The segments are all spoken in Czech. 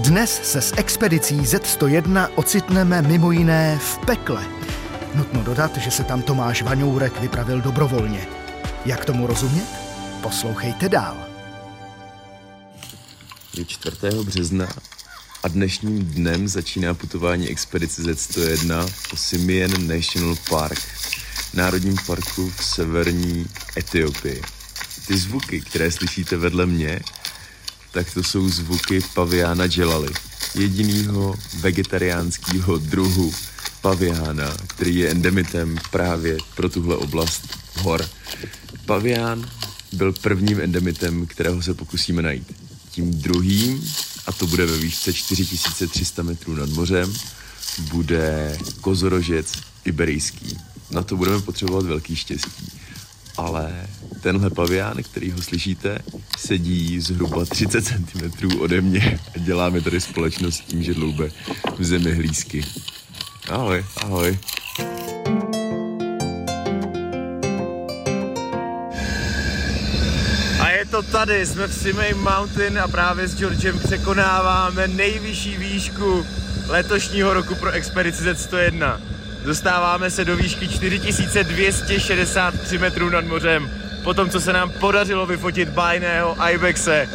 Dnes se s expedicí Z101 ocitneme mimo jiné v pekle. Nutno dodat, že se tam Tomáš Vaňourek vypravil dobrovolně. Jak tomu rozumět? Poslouchejte dál. Je 4. března a dnešním dnem začíná putování expedice Z101 po Simien National Park, národním parku v severní Etiopii. Ty zvuky, které slyšíte vedle mě, tak to jsou zvuky paviána Jelali, jedinýho vegetariánského druhu paviána, který je endemitem právě pro tuhle oblast hor. Pavián byl prvním endemitem, kterého se pokusíme najít. Tím druhým, a to bude ve výšce 4300 metrů nad mořem, bude kozorožec iberijský. Na to budeme potřebovat velký štěstí ale tenhle pavián, který ho slyšíte, sedí zhruba 30 cm ode mě a děláme tady společnost tím, že dloube v zemi hlízky. Ahoj, ahoj. A je to tady, jsme v Simay Mountain a právě s Georgem překonáváme nejvyšší výšku letošního roku pro expedici Z101. Dostáváme se do výšky 4263 metrů nad mořem, po tom, co se nám podařilo vyfotit bajného Ibexe,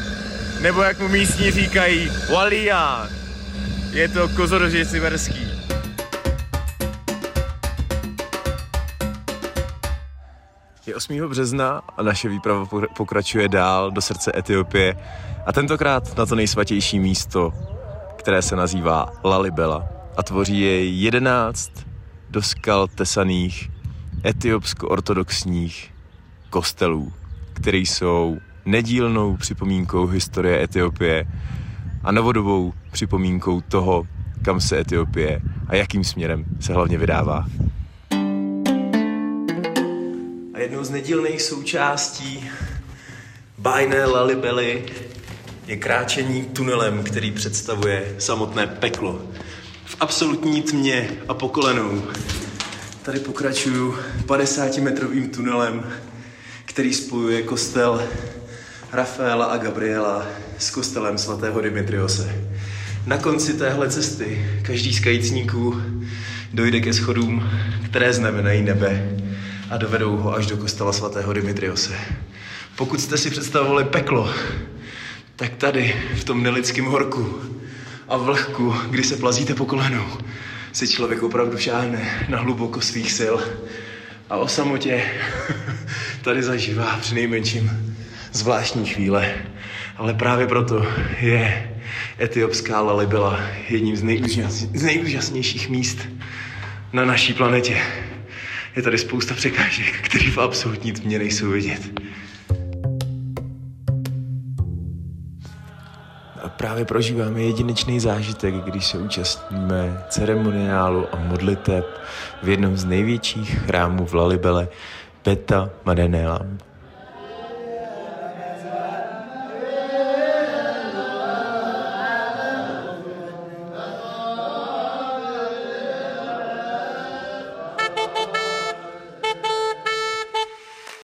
nebo jak mu místní říkají, Walia. Je to kozorožej siverský. Je 8. března a naše výprava pokračuje dál do srdce Etiopie a tentokrát na to nejsvatější místo, které se nazývá Lalibela a tvoří je 11 do skal tesaných etiopsko-ortodoxních kostelů, které jsou nedílnou připomínkou historie Etiopie a novodobou připomínkou toho, kam se Etiopie a jakým směrem se hlavně vydává. A jednou z nedílných součástí bajné lalibely je kráčení tunelem, který představuje samotné peklo v absolutní tmě a po kolenou. Tady pokračuju 50-metrovým tunelem, který spojuje kostel Rafaela a Gabriela s kostelem svatého Dimitriose. Na konci téhle cesty každý z kajícníků dojde ke schodům, které znamenají nebe a dovedou ho až do kostela svatého Dimitriose. Pokud jste si představovali peklo, tak tady, v tom nelidském horku, a vlhku, kdy se plazíte po kolenou, si člověk opravdu šáhne na hluboko svých sil a o samotě tady zažívá při nejmenším zvláštní chvíle. Ale právě proto je etiopská Lalibela jedním z, nejúžas, z nejúžasnějších míst na naší planetě. Je tady spousta překážek, které v absolutní tmě nejsou vidět. A právě prožíváme jedinečný zážitek, když se účastníme ceremoniálu a modliteb v jednom z největších chrámů v Lalibele, Beta Madenelam.